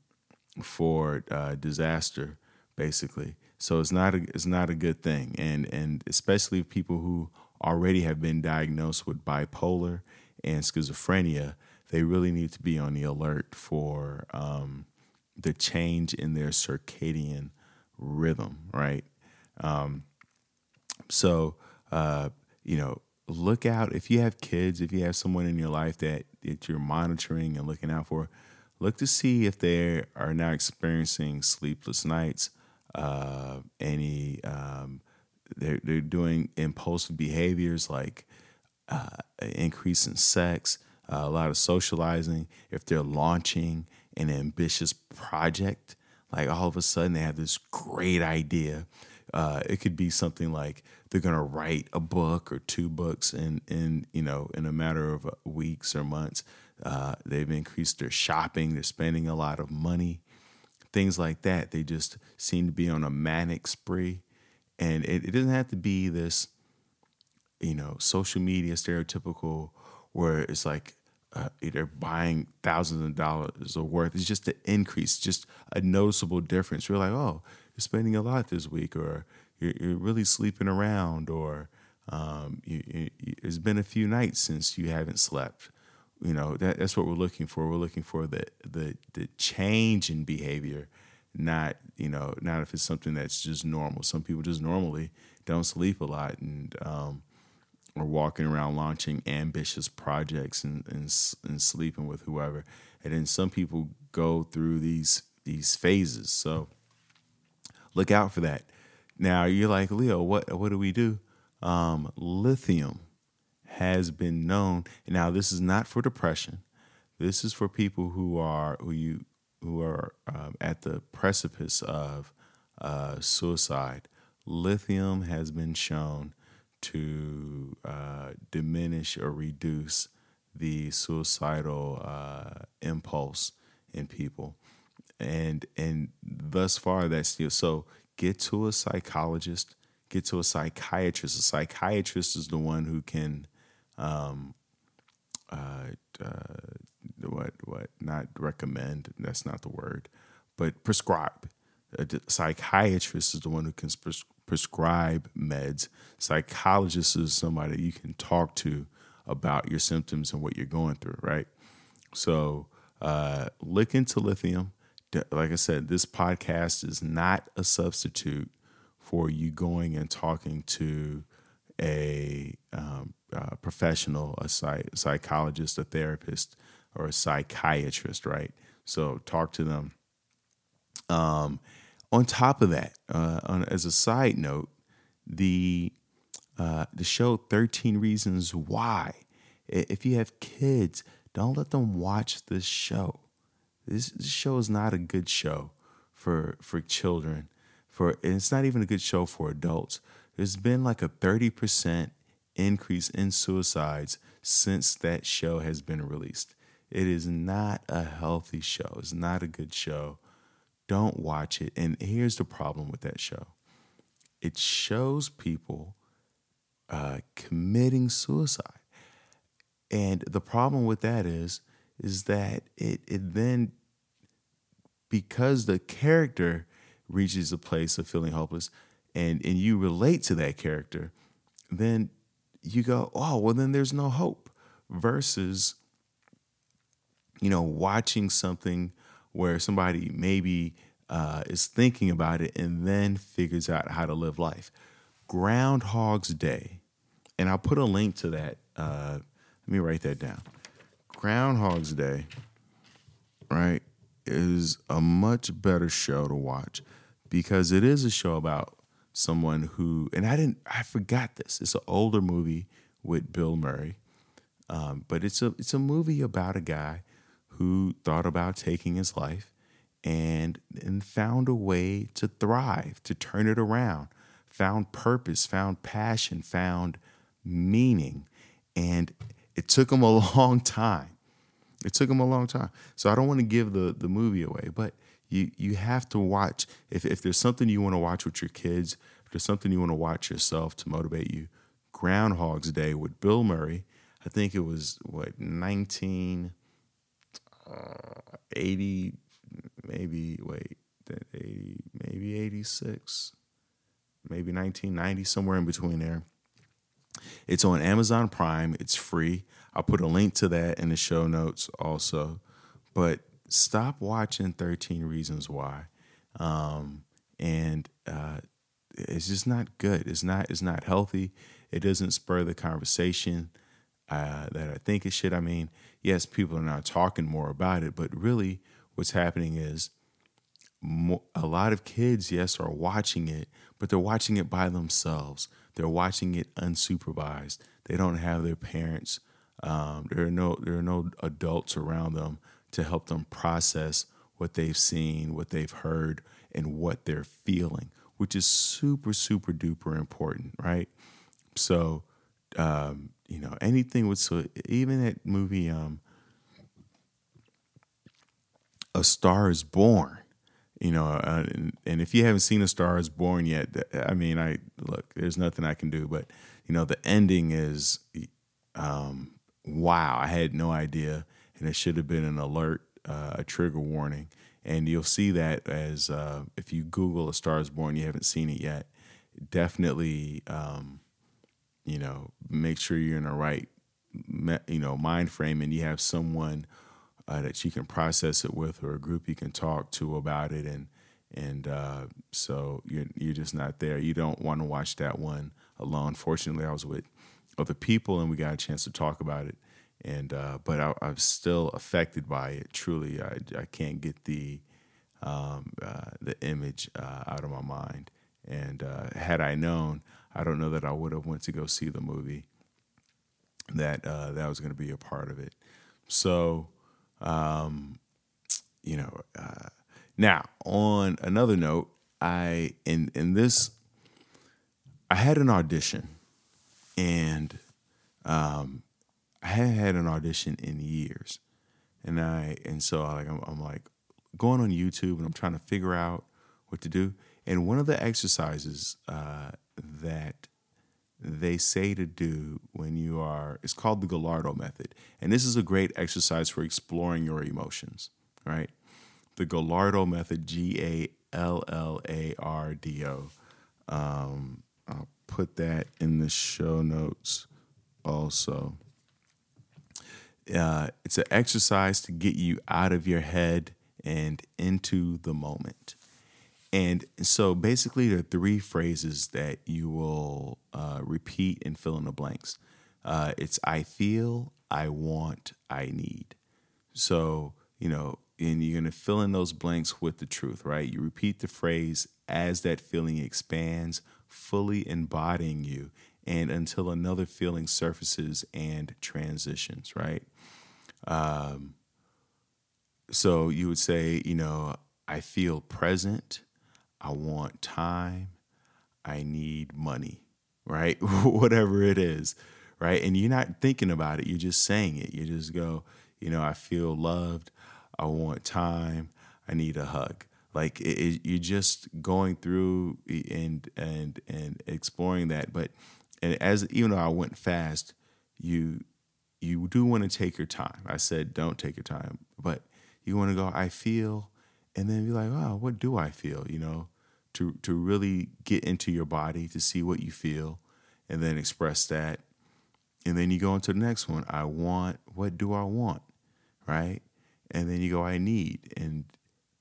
S1: for uh, disaster, basically. So it's not a it's not a good thing, and and especially people who already have been diagnosed with bipolar and schizophrenia, they really need to be on the alert for um, the change in their circadian rhythm, right? Um, so uh, you know, look out if you have kids, if you have someone in your life that that you're monitoring and looking out for look to see if they are now experiencing sleepless nights, uh, any um, they're they're doing impulsive behaviors like uh, increase in sex, uh, a lot of socializing. If they're launching an ambitious project, like all of a sudden they have this great idea. Uh, it could be something like they're going to write a book or two books in in you know in a matter of weeks or months. Uh, they've increased their shopping. They're spending a lot of money, things like that. They just seem to be on a manic spree, and it, it doesn't have to be this, you know, social media stereotypical where it's like uh, they're buying thousands of dollars of worth. It's just an increase, just a noticeable difference. We're like, oh, you're spending a lot this week, or you're, you're really sleeping around, or um, you, you, it's been a few nights since you haven't slept. You know that, that's what we're looking for. We're looking for the the the change in behavior not you know not if it's something that's just normal. Some people just normally don't sleep a lot and um are walking around launching ambitious projects and, and and sleeping with whoever. And then some people go through these these phases. So look out for that now you're like leo what what do we do um, lithium has been known. Now, this is not for depression. This is for people who are who you who are um, at the precipice of uh, suicide. Lithium has been shown to uh, diminish or reduce the suicidal uh, impulse in people, and and thus far that's still so. get to a psychologist, get to a psychiatrist. A psychiatrist is the one who can, um, uh, uh, what what not recommend. That's not the word, but prescribe. A psychiatrist is the one who can pres- prescribe meds. Psychologist is somebody you can talk to about your symptoms and what you're going through, right? So uh, look into lithium. Like I said, this podcast is not a substitute for you going and talking to a, um, a professional, a psych- psychologist, a therapist, or a psychiatrist, right? So talk to them. Um, on top of that, uh, on, as a side note, the uh, the show 13 Reasons Why. If you have kids, don't let them watch this show. This, show is not a good show for for children. For it's not even a good show for adults. There's been like a 30% increase in suicides since that show has been released. It is not a healthy show. It's not a good show. Don't watch it. And here's the problem with that show it shows people uh, committing suicide. And the problem with that is, is that it, it then, because the character reaches a place of feeling hopeless and, and you relate to that character, then you go, oh, well, then there's no hope versus, you know, watching something where somebody maybe uh, is thinking about it and then figures out how to live life. Groundhog's Day, and I'll put a link to that. Uh, let me write that down. Groundhog's Day, right, is a much better show to watch because it is a show about someone who, and I didn't, I forgot this. It's an older movie with Bill Murray, um, but it's a it's a movie about a guy who thought about taking his life and and found a way to thrive, to turn it around, found purpose, found passion, found meaning, and it took him a long time. It took him a long time. So I don't want to give the the movie away, but you you have to watch if if there's something you want to watch with your kids, if there's something you want to watch yourself to motivate you, Groundhog's Day with Bill Murray. I think it was what 1980 uh, maybe wait, 80, maybe 86, maybe 1990, somewhere in between there. It's on Amazon Prime. It's free. I'll put a link to that in the show notes also. But stop watching 13 Reasons Why. Um, and uh, it's just not good. It's not it's not healthy. It doesn't spur the conversation uh, that I think it should. I mean, yes, people are now talking more about it, but really, what's happening is a lot of kids, yes, are watching it, but they're watching it by themselves. They're watching it unsupervised. They don't have their parents. Um, there are no there are no adults around them to help them process what they've seen, what they've heard, and what they're feeling, which is super super duper important, right? So, um, you know, anything with so even that movie, um, a Star is Born. You know, uh, and, and, if you haven't seen A Star is Born yet, I mean, I look, there's nothing I can do, but you know, the ending is, um, wow, I had no idea, and it should have been an alert, uh, a trigger warning, and you'll see that as uh, if you Google A Star is Born, you haven't seen it yet, definitely, um, you know, make sure you're in the right, you know, mind frame, and you have someone uh, that you can process it with, or a group you can talk to about it, and and uh, so you're you're just not there. You don't want to watch that one alone. Fortunately, I was with other people, and we got a chance to talk about it. And uh, but I, am still affected by it. Truly, I, I can't get the um, uh, the image uh, out of my mind. And uh, had I known, I don't know that I would have went to go see the movie. That that was going to be a part of it. So um, you know, uh, now on another note, I in in this, I had an audition, and um, I hadn't had an audition in years, and I and so like I'm, I'm like going on YouTube and I'm trying to figure out what to do, And one of the exercises uh, that they say to do when you are, it's called the Gallardo method. And this is a great exercise for exploring your emotions, right? The Gallardo method, G A L L A R D O. Um, I'll put that in the show notes also. Uh, it's an exercise to get you out of your head and into the moment. And so basically, there are three phrases that you will uh, repeat and fill in the blanks. Uh, it's I feel, I want, I need. So, you know, and you're going to fill in those blanks with the truth, right? You repeat the phrase as that feeling expands, fully embodying you, and until another feeling surfaces and transitions, right? Um, so you would say, you know, I feel present. I want time. I need money, right? Whatever it is, right? And you're not thinking about it. You're just saying it. You just go, you know, I feel loved. I want time. I need a hug. Like it, it, you're just going through and and and exploring that. But and as even though I went fast, you you do want to take your time. I said don't take your time, but you want to go. I feel, and then be like, oh, what do I feel? You know, to to really get into your body to see what you feel, and then express that, and then you go into the next one. I want. What do I want? Right, and then you go. I need, and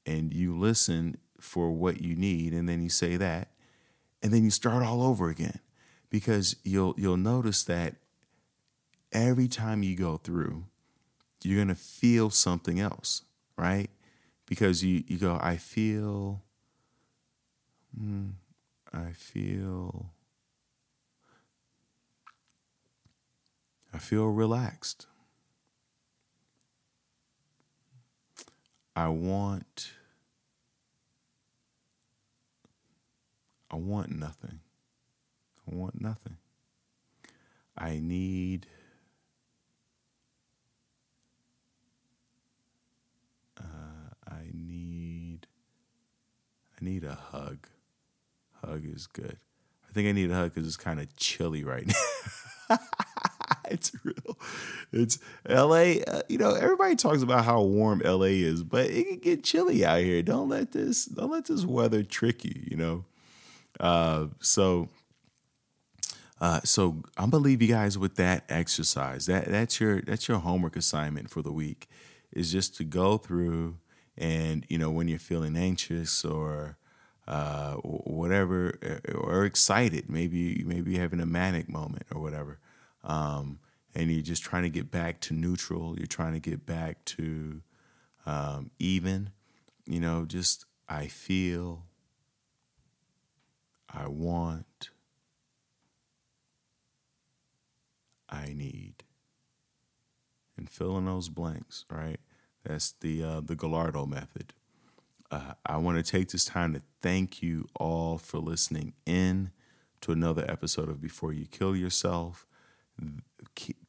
S1: and you listen for what you need, and then you say that, and then you start all over again, because you'll you'll notice that every time you go through, you're gonna feel something else right? Because you, you go, I feel, mm, I feel, I feel relaxed. I want, I want nothing. I want nothing. I need uh, I need I need a hug. Hug is good. I think I need a hug because it's kind of chilly right now. it's real. It's LA. Uh, you know, everybody talks about how warm LA is, but it can get chilly out here. Don't let this. Don't let this weather trick you. You know. Uh, so. Uh, so I'm gonna leave you guys with that exercise. That that's your that's your homework assignment for the week, is just to go through and you know when you're feeling anxious or uh, whatever or excited maybe maybe you're having a manic moment or whatever um, and you're just trying to get back to neutral you're trying to get back to um, even you know just i feel i want i need and fill in those blanks right that's the uh, the Gallardo method. Uh, I want to take this time to thank you all for listening in to another episode of Before You Kill Yourself.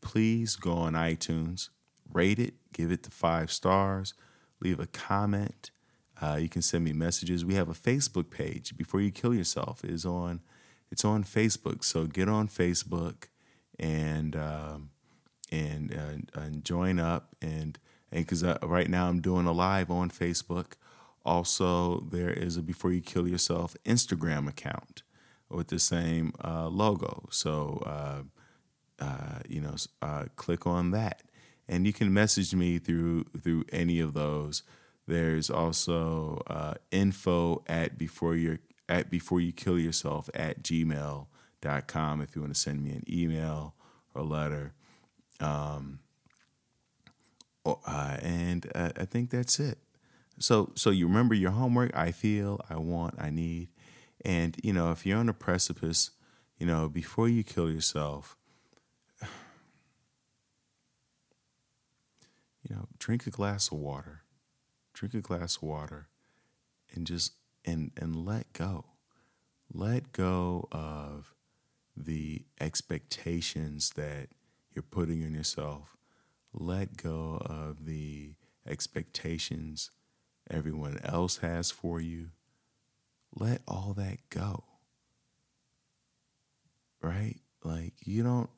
S1: Please go on iTunes, rate it, give it the five stars, leave a comment. Uh, you can send me messages. We have a Facebook page. Before You Kill Yourself is on. It's on Facebook. So get on Facebook and um, and, uh, and join up and and because right now I'm doing a live on Facebook. Also, there is a Before You Kill Yourself Instagram account with the same uh, logo. So, uh, uh, you know, uh, click on that, and you can message me through through any of those. There's also uh, info at before you at before you kill yourself at gmail.com if you want to send me an email or letter. Um, uh, and uh, I think that's it. So, so you remember your homework. I feel, I want, I need, and you know, if you're on a precipice, you know, before you kill yourself, you know, drink a glass of water, drink a glass of water, and just and and let go, let go of the expectations that you're putting on yourself let go of the expectations everyone else has for you. let all that go. Right? Like you don't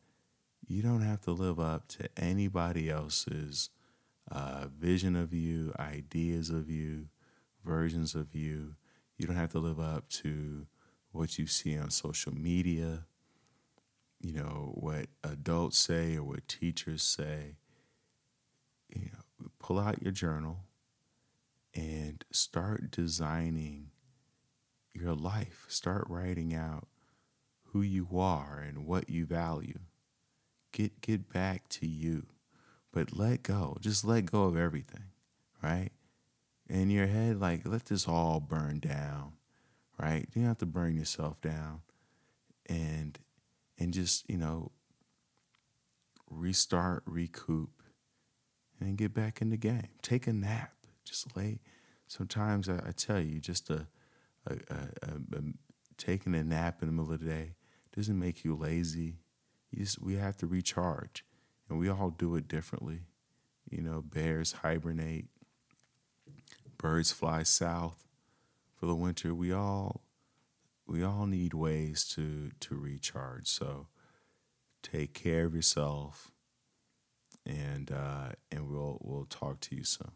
S1: you don't have to live up to anybody else's uh, vision of you, ideas of you, versions of you. You don't have to live up to what you see on social media, you know, what adults say or what teachers say. You know, pull out your journal and start designing your life. Start writing out who you are and what you value. Get get back to you. But let go. Just let go of everything, right? In your head, like let this all burn down, right? You don't have to burn yourself down. And and just, you know, restart, recoup, and get back in the game. Take a nap. Just lay. Sometimes I, I tell you, just a, a, a, a, taking a nap in the middle of the day doesn't make you lazy. You just, we have to recharge, and we all do it differently. You know, bears hibernate, birds fly south for the winter. We all we all need ways to to recharge. So take care of yourself, and uh, and we'll we'll talk to you soon.